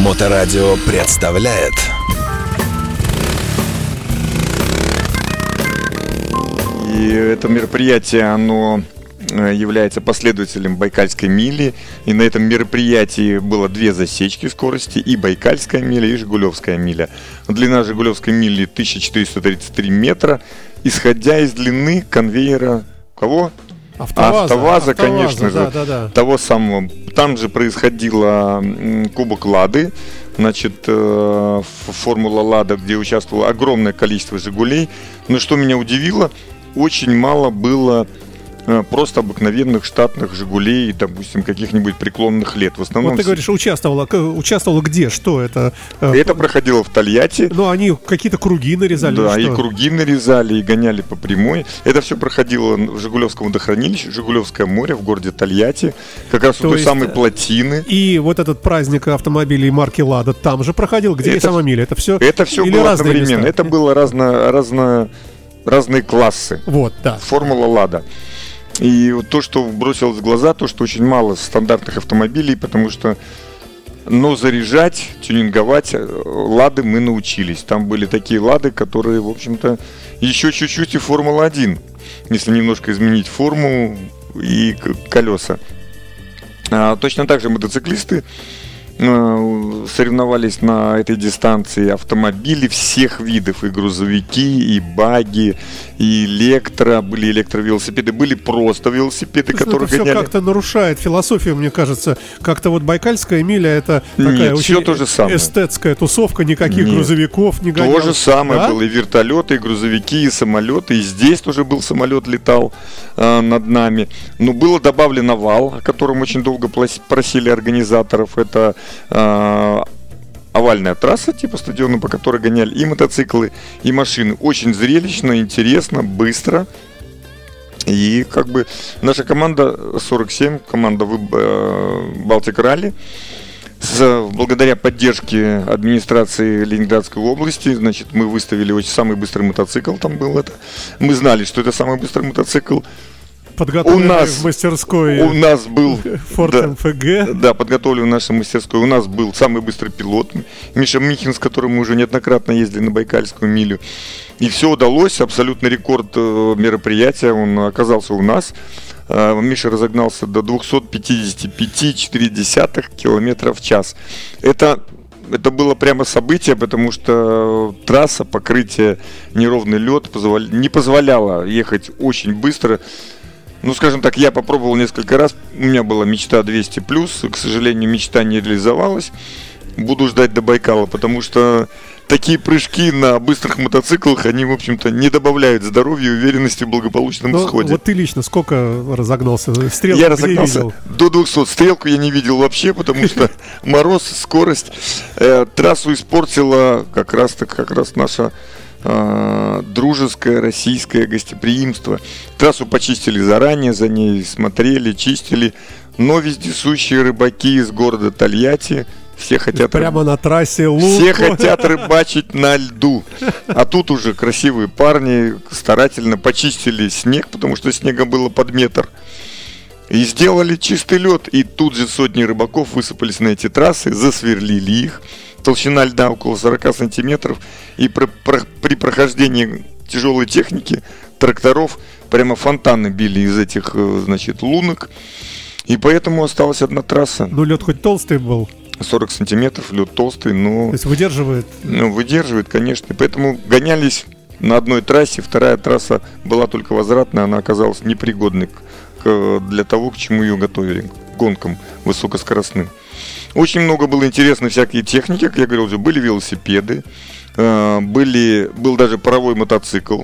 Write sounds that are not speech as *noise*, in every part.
Моторадио представляет И это мероприятие, оно э, является последователем Байкальской мили. И на этом мероприятии было две засечки скорости, и Байкальская миля, и Жигулевская миля. Длина Жигулевской мили 1433 метра, исходя из длины конвейера кого? Автоваза, Автоваза, конечно да, же, да, да. того самого. Там же происходила Кубок Лады, значит, э, Формула Лада, где участвовало огромное количество «Жигулей». Но что меня удивило, очень мало было просто обыкновенных штатных «Жигулей», допустим, каких-нибудь преклонных лет. В основном Вот ты говоришь, участвовала. Участвовала где? Что это? Э, это проходило в Тольятти. Ну, они какие-то круги нарезали. Да, и круги нарезали, и гоняли по прямой. Это все проходило в Жигулевском водохранилище, Жигулевское море в городе Тольятти, как раз у То той есть, самой э, плотины. И вот этот праздник автомобилей марки Лада там же проходил, где и Это- сама миля. Это все. Это все или было одновременно. места? Это было разно, разно, разные классы. Вот, да. Формула Лада. И вот то, что бросилось в глаза, то, что очень мало стандартных автомобилей, потому что но заряжать, тюнинговать э, лады мы научились. Там были такие лады, которые, в общем-то, еще чуть-чуть и Формула-1, если немножко изменить форму и колеса. А, точно так же мотоциклисты соревновались на этой дистанции автомобили всех видов, и грузовики, и баги, и электро, были электровелосипеды, были просто велосипеды, Слушай, которые это все гоняли. как-то нарушает философию, мне кажется. Как-то вот Байкальская миля это такая Нет, очень всё то же самое. эстетская тусовка, никаких Нет. грузовиков не То гонялось. же самое Да? было, и вертолеты, и грузовики, и самолеты, и здесь тоже был самолет, летал э, над нами. Но было добавлено вал, о котором очень долго просили организаторов. Это э, овальная трасса, типа стадиона, по которой гоняли и мотоциклы, и машины. Очень зрелищно, интересно, быстро. И как бы наша команда 47, команда э, Балтик Ралли, с- благодаря поддержке администрации Ленинградской области, значит, мы выставили очень самый быстрый мотоцикл, там был это. Мы знали, что это самый быстрый мотоцикл. Подготовленный у нас- в мастерской У нас был *laughs* Форд да, МФГ. да, подготовлен в нашей мастерской. У нас был самый быстрый пилот Миша Михин, с которым мы уже неоднократно ездили на Байкальскую милю. И все удалось, абсолютный рекорд э, мероприятия, он оказался у нас. Э, Миша разогнался до 255,4 километров в час. Это это было прямо событие, потому что трасса, покрытие, неровный лед позволя- не позволяло ехать очень быстро. Ну, скажем так, я попробовал несколько раз. У меня была мечта 200 плюс. К сожалению, мечта не реализовалась. Буду ждать до Байкала, потому что такие прыжки на быстрых мотоциклах, они, в общем-то, не добавляют здоровья и уверенности в благополучном Ну, исходе. вот ты лично сколько разогнался? Стрелку я разогнался видел? до 200. Стрелку я не видел вообще, потому что *laughs* мороз, скорость. Э, трассу испортила как раз так как раз наша э, дружеское российское гостеприимство. Трассу почистили заранее, за ней смотрели, чистили. Но вездесущие рыбаки из города Тольятти все хотят Прямо на трассе лук. все хотят рыбачить на льду. А тут уже красивые парни старательно почистили снег, потому что снега было под метр. И сделали чистый лед. И тут же сотни рыбаков высыпались на эти трассы, засверлили их. Толщина льда около 40 сантиметров. И про- при прохождении тяжелой техники, тракторов, прямо фонтаны били из этих, э, значит, лунок. И поэтому осталась одна трасса. Ну, лед хоть толстый был, 40 сантиметров, лед толстый, но то есть выдерживает. ну, выдерживает, конечно. Поэтому гонялись на одной трассе. Вторая трасса была только возвратная, она оказалась непригодной к- для того, к чему ее готовили, к гонкам высокоскоростным. Очень много было интересной всякой техники, как я говорил уже, были велосипеды, э, были, был даже паровой мотоцикл,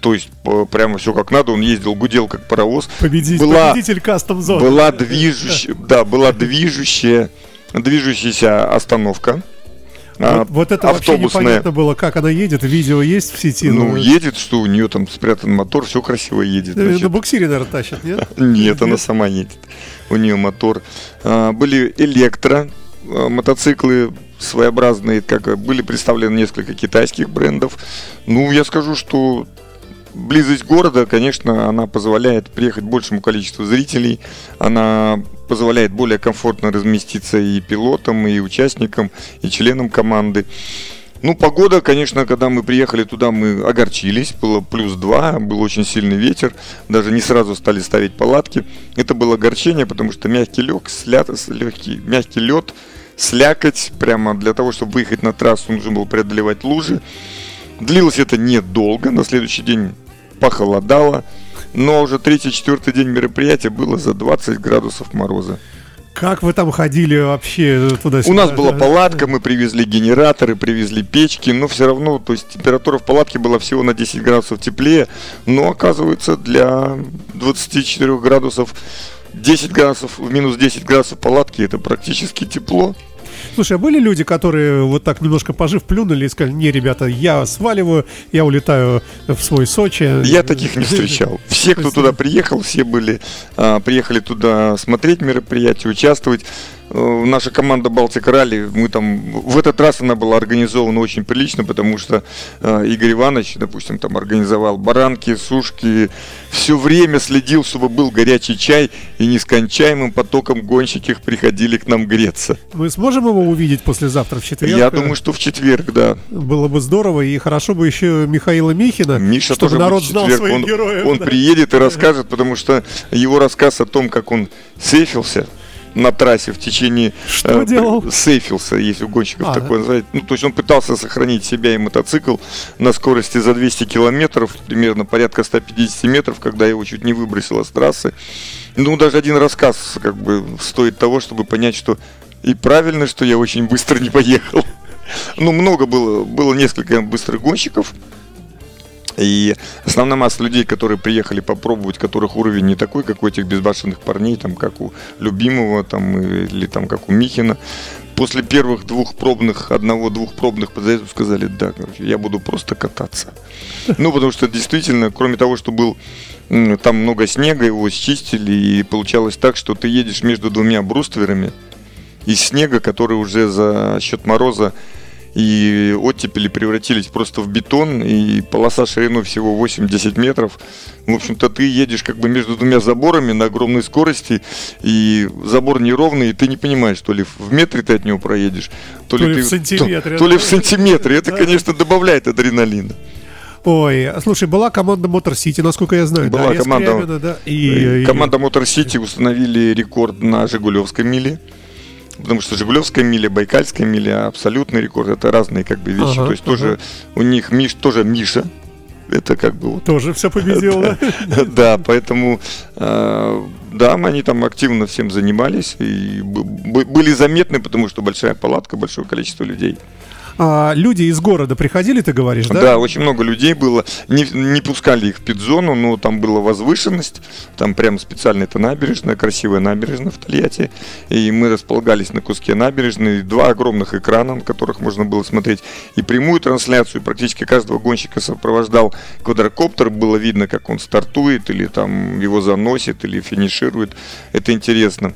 то есть э, прямо все как надо, он ездил, гудел как паровоз. Победитель, Была- победитель кастом зоны. Была движущая, да, была движущая, движущаяся остановка. А, Вот, вот это вообще автобусная. непонятно было, как она едет. Видео есть в сети? Ну, едет, что у нее там спрятан мотор, все красиво едет. э, значит. На буксире, наверное, тащат, нет? *laughs* Нет, она сама едет. У нее мотор. А, Были электро а, мотоциклы своеобразные, как были представлены несколько китайских брендов. Ну, я скажу, что близость города, конечно, она позволяет приехать большему количеству зрителей, она позволяет более комфортно разместиться и пилотам, и участникам, и членам команды. Ну, погода, конечно, когда мы приехали туда, мы огорчились. Было плюс 2, был очень сильный ветер. Даже не сразу стали ставить палатки. Это было огорчение, потому что мягкий лег, слят, легкий, мягкий лед, слякоть. Прямо для того, чтобы выехать на трассу, нужно было преодолевать лужи. Длилось это недолго. На следующий день похолодало. Но уже третий-четвертый день мероприятия было за 20 градусов мороза. Как вы там ходили вообще туда-сюда? У нас была палатка, мы привезли генераторы, привезли печки, но все равно, то есть температура в палатке была всего на 10 градусов теплее, но оказывается для 24 градусов 10 градусов, в минус 10 градусов палатки это практически тепло. Слушай, а были люди, которые вот так немножко пожив, плюнули и сказали, не, ребята, я сваливаю, я улетаю в свой Сочи. Я таких не встречал. Все, кто туда приехал, все были, а, приехали туда смотреть мероприятие, участвовать. Э, наша команда Балтик Ралли, мы там, в этот раз она была организована очень прилично, потому что э, Игорь Иванович, допустим, там организовал баранки, сушки, все время следил, чтобы был горячий чай, и нескончаемым потоком гонщики приходили к нам греться. Мы сможем его увидеть послезавтра в четверг? Я думаю, что в четверг, да. Было бы здорово, и хорошо бы еще Михаила Михина, Миша чтобы тоже народ знал своих он, героев. Он да. приедет и расскажет, потому что его рассказ о том, как он сейфился, на трассе в течение... Что э, делал? Сейфился, есть у гонщиков А, такое называется. Ну, то есть он пытался сохранить себя и мотоцикл на скорости за 200 километров, примерно порядка 150 метров, когда его чуть не выбросило с трассы. Ну, даже один рассказ как бы стоит того, чтобы понять, что и правильно, что я очень быстро не поехал. Ну, много было, было несколько быстрых гонщиков, и основная масса людей, которые приехали попробовать, которых уровень не такой, как у этих безбашенных парней, там, как у Любимого, там, или там, как у Михина, после первых двух пробных, одного-двух пробных подъездов сказали, да, я буду просто кататься. Ну, потому что действительно, кроме того, что был там много снега, его счистили, и получалось так, что ты едешь между двумя брустверами из снега, который уже за счет мороза и оттепели превратились просто в бетон, и полоса шириной всего 8-10 метров. В общем-то, ты едешь как бы между двумя заборами на огромной скорости, и забор неровный, и ты не понимаешь, то ли в метре ты от него проедешь, то, То ли ты, в сантиметре, то, то ли в сантиметре. Это, конечно, добавляет адреналина. Ой, слушай, была команда Мотор Сити, насколько я знаю. Была да, команда- Скрябина, да, и, Команда Motor City установили рекорд на Жигулевской миле. Потому что Жигулевская миля, Байкальская миля абсолютный рекорд. Это разные как бы вещи. Ага, То есть ага. тоже у них Миш тоже Миша. Это как бы вот тоже все победил, да? *laughs* да, поэтому э, да, они там активно всем занимались и были заметны, потому что большая палатка, большое количество людей. А, люди из города приходили, ты говоришь, да? Да, очень много людей было. Не, не пускали их в пидзону, но там была возвышенность. Там прям специально это набережная, красивая набережная в Тольятти. И мы располагались на куске набережной. Два огромных экрана, на которых можно было смотреть и прямую трансляцию. Практически каждого гонщика сопровождал квадрокоптер. Было видно, как он стартует, или там его заносит, или финиширует. Это интересно.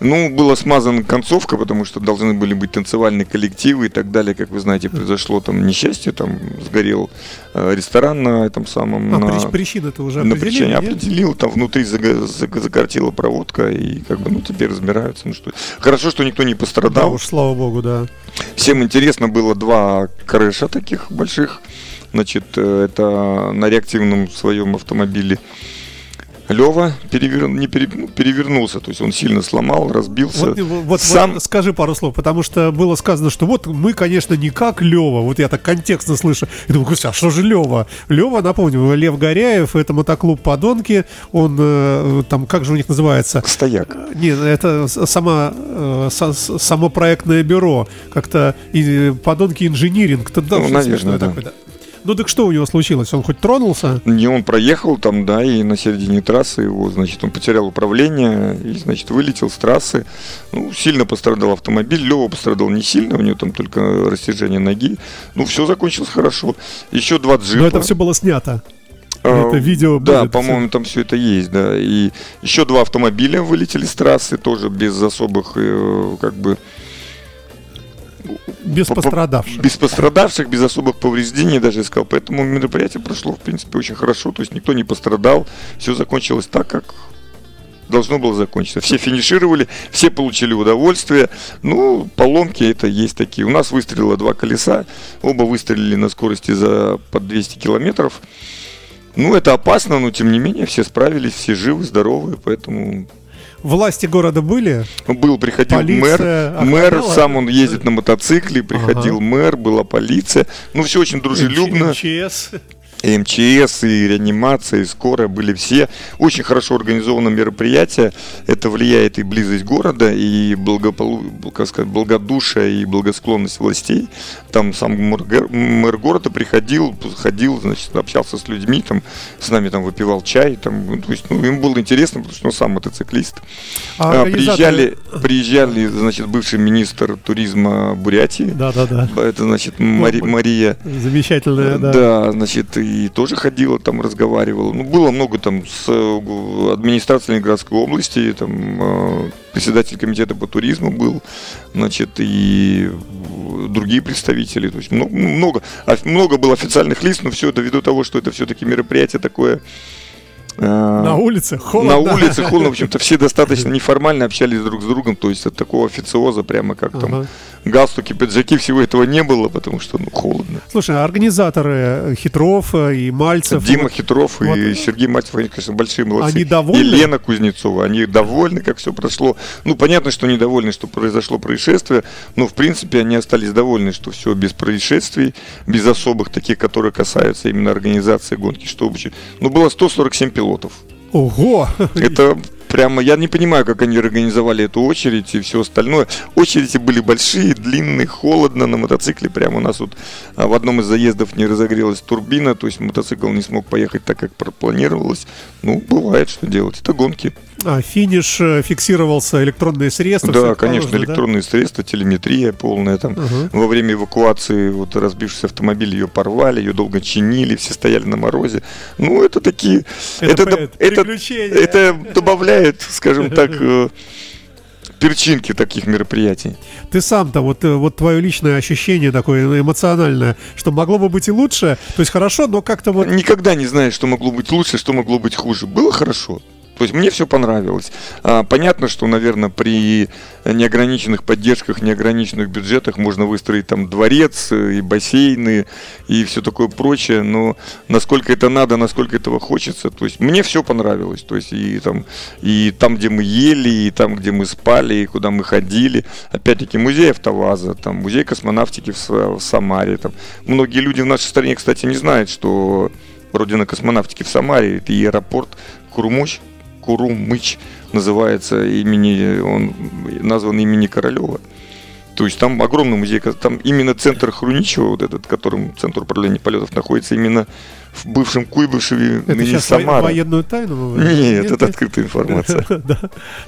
Ну, была смазана концовка, потому что должны были быть танцевальные коллективы и так далее. Как вы знаете, произошло там несчастье, там сгорел э, ресторан на этом самом... А, на, прич- причины-то уже на причине определил, там внутри закортила проводка, и как бы, ну, теперь разбираются. Ну, что... Хорошо, что никто не Да пострадал. уж, слава богу, да. Всем интересно было два крыша таких больших. Значит, э, это на реактивном своем автомобиле Лева перевер... не пере- ну, перевернулся, то есть он сильно сломал, разбился. Вот, вот- Сам вот скажи пару слов, потому что было сказано, что вот мы, конечно, не как Лева, вот я так контекстно слышу, и думаю, «Господи, а что же Лева? Лева, напомню, Лев Горяев, это мотоклуб «Подонки», он э, там, как же у них называется? стояк. Нет, это сама, э, само проектное бюро, как-то и, «Подонки инжиниринг», Ну, наверное, да. такое, да. Ну так что у него случилось? Он хоть тронулся? Не он проехал там, да, и на середине трассы его, значит, он потерял управление и, значит, вылетел с трассы. Ну, сильно пострадал автомобиль. Лева пострадал не сильно, у него там только растяжение ноги. Ну, все закончилось хорошо. Еще два джипа. Но это все было снято. А, это видео Да, будет, по-моему, там все это есть, да. И еще два автомобиля вылетели с трассы, тоже без особых, э, как бы, Без по- по- пострадавших. Без пострадавших, без особых повреждений, даже я сказал. Поэтому мероприятие прошло, в принципе, очень хорошо. То есть никто не пострадал. Все закончилось так, как должно было закончиться. Все финишировали, все получили удовольствие. Ну, поломки это есть такие. У нас выстрелило два колеса. Оба выстрелили на скорости за под 200 километров. Ну, это опасно, но тем не менее все справились, все живы, здоровы, поэтому Власти города были? был, приходил Полиция мэр, мэр охраняла? сам он ездит на мотоцикле, приходил Ага. мэр, была полиция, ну все очень дружелюбно, МЧС. И МЧС, и реанимация, и скорая были все. Очень хорошо организовано мероприятие. Это влияет и близость города, и благополу... как сказать, благодушие, и благосклонность властей. Там сам мэр, мэр города приходил, ходил, значит, общался с людьми, там, с нами там выпивал чай. Там, ну, то есть, ну, ему было интересно, потому что он сам мотоциклист. А А, приезжали, приезжали, значит, бывший министр туризма Бурятии. Да-да-да. Это, значит, Мари- Мария Замечательная, да. да. значит, и тоже ходила там, разговаривала. Ну, было много там с э, администрацией Ленинградской области, там э, председатель комитета по туризму был, значит, и другие представители. То есть много, много, а- много было официальных лиц, но все это ввиду того, что это все-таки мероприятие такое На улице холодно. на улице холодно, в общем-то, все достаточно неформально общались друг с другом, то есть от такого официоза прямо как там Ага. галстуки, пиджаки, всего этого не было, потому что, ну, холодно. Слушай, а организаторы э, Хитров э, и Мальцев... Дима Хитров вот. и Сергей Мальцев, они, конечно, большие молодцы. Они довольны? И Лена Кузнецова, они довольны, как все прошло. Ну, понятно, что недовольны, что произошло происшествие, но, в принципе, они остались довольны, что все без происшествий, без особых таких, которые касаются именно организации гонки, что вообще. Ну, было 147 пилотов. Ого! Это прямо, я не понимаю, как они организовали эту очередь и все остальное. Очереди были большие, длинные, холодно на мотоцикле. Прямо у нас вот а, в одном из заездов не разогрелась турбина, то есть мотоцикл не смог поехать так, как планировалось. Ну, бывает, что делать. Это гонки. А финиш э, фиксировался электронные средства. да, конечно, положено, да? электронные средства, телеметрия полная там. Ага. Во время эвакуации вот разбившийся автомобиль ее порвали, ее долго чинили, все стояли на морозе. Ну, это такие... Это, Это, это, приключения. это добавляет, скажем так, э, перчинки таких мероприятий. Ты сам-то, вот, э, вот твое личное ощущение такое эмоциональное, что могло бы быть и лучше, то есть хорошо, но как-то вот... Никогда не знаешь, что могло быть лучше, что могло быть хуже. Было хорошо. То есть мне все понравилось. А, понятно, что, наверное, при неограниченных поддержках, неограниченных бюджетах можно выстроить там дворец э, и бассейны и все такое прочее, но насколько это надо, насколько этого хочется, то есть мне все понравилось. То есть и там, и там, где мы ели, и там, где мы спали, и куда мы ходили. Опять-таки музей автоваза, там музей космонавтики в, Самаре. Там. Многие люди в нашей стране, кстати, не знают, что родина космонавтики в Самаре, это и аэропорт Курумыч, Курумыч называется имени, он назван имени Королева. То есть там огромный музей, там именно центр Хруничева, вот этот, которым центр управления полетов находится именно в бывшем Куйбышеве, Это ныне сейчас Самара. военную тайну? говорим? Нет, это открытая информация. *laughs* Да.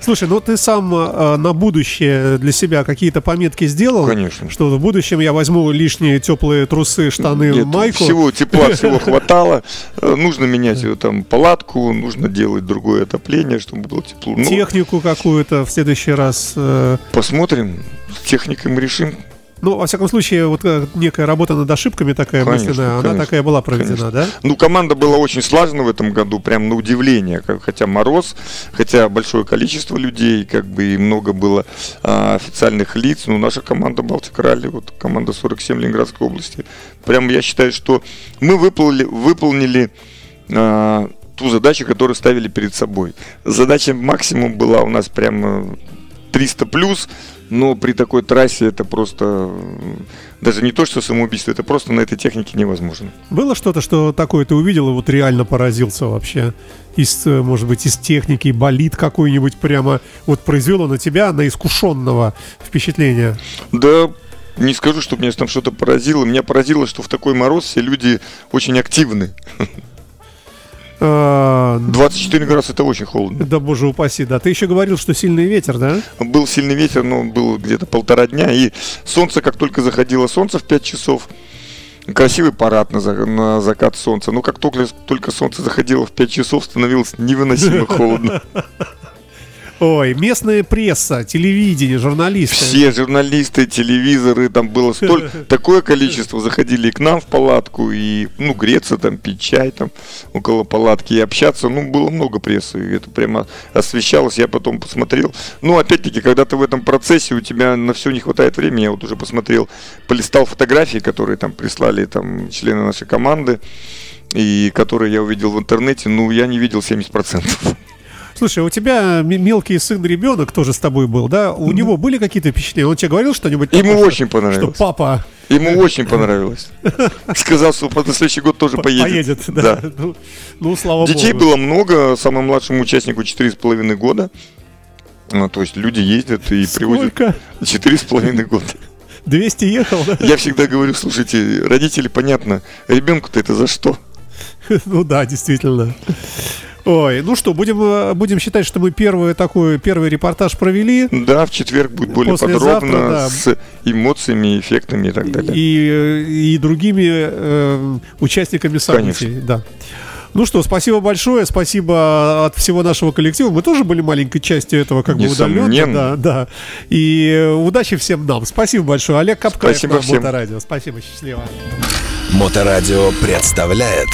Слушай, ну ты сам э, на будущее для себя какие-то пометки сделал? Конечно. Что в будущем я возьму лишние теплые трусы, штаны, Нет, майку. Всего тепла, *laughs* всего хватало. Э, Нужно менять там палатку, нужно делать другое отопление, чтобы было тепло. Ну, Технику какую-то в следующий раз. э, посмотрим, с техникой мы решим. Ну, во всяком случае, вот э, некая работа над ошибками такая Конечно, мысленная, она конечно, такая была проведена, конечно. да? Ну, команда была очень слажена в этом году, прям на удивление. Хотя мороз, хотя большое количество людей, как бы и много было а, официальных лиц. Ну, наша команда Балтик Ралли, вот команда 47 Ленинградской области. Прям я считаю, что мы выполнили, выполнили а, ту задачу, которую ставили перед собой. Задача максимум была у нас прям 300 плюс, но при такой трассе это просто даже не то, что самоубийство, это просто на этой технике невозможно. Было что-то, что такое ты увидел и вот реально поразился вообще? Из, э, может быть, из техники, болит какой-нибудь прямо, вот произвело на тебя, на искушенного впечатление? Да, не скажу, что меня там что-то поразило. Меня поразило, что в такой мороз все люди очень активны. *laughs* А, 24 градуса это очень холодно. Да боже упаси, да. Ты еще говорил, что сильный ветер, да? Был сильный ветер, но был где-то полтора дня. И солнце, как только заходило солнце в 5 часов, красивый парад на, на закат солнца. Но как только, только солнце заходило в 5 часов, становилось невыносимо холодно. *laughs* Ой, местная пресса, телевидение, журналисты. Все журналисты, телевизоры, там было столь, *laughs* такое количество заходили к нам в палатку, и, ну, греться там, пить чай там около палатки и общаться. Ну, было много прессы, и это прямо освещалось. Я потом посмотрел. Ну, опять-таки, когда ты в этом процессе, у тебя на все не хватает времени. Я вот уже посмотрел, полистал фотографии, которые там прислали там члены нашей команды, и которые я увидел в интернете. Ну, я не видел 70%. Слушай, у тебя мелкий сын ребенок тоже с тобой был, да? У него были какие-то впечатления? Он тебе говорил что-нибудь? Ему такое, очень что, понравилось. Что папа Ему очень понравилось. *laughs* Сказал, что на следующий год тоже поедет. поедет, да. *laughs* Ну, ну, слава Детей богу. было много, самому младшему участнику 4,5 года. Ну, то есть люди ездят и привозят Сколько? 4,5 года. 200 ехал, да? Я всегда говорю, слушайте, родители, понятно, ребенку-то это за что? *laughs* Ну да, действительно. Ой, ну что, будем, э, будем считать, что мы первый такой, первый репортаж провели. Да, в четверг будет более Послезавтра, подробно, да. с эмоциями, эффектами и так далее. И, и другими э, участниками событий. Да. Ну что, спасибо большое, спасибо от всего нашего коллектива. Мы тоже были маленькой частью этого, как бы удаленно. Несомненно. Да, да. И э, удачи всем нам. Спасибо большое. Олег Капкаев Спасибо на всем. Моторадио. Спасибо, счастливо. Моторадио представляет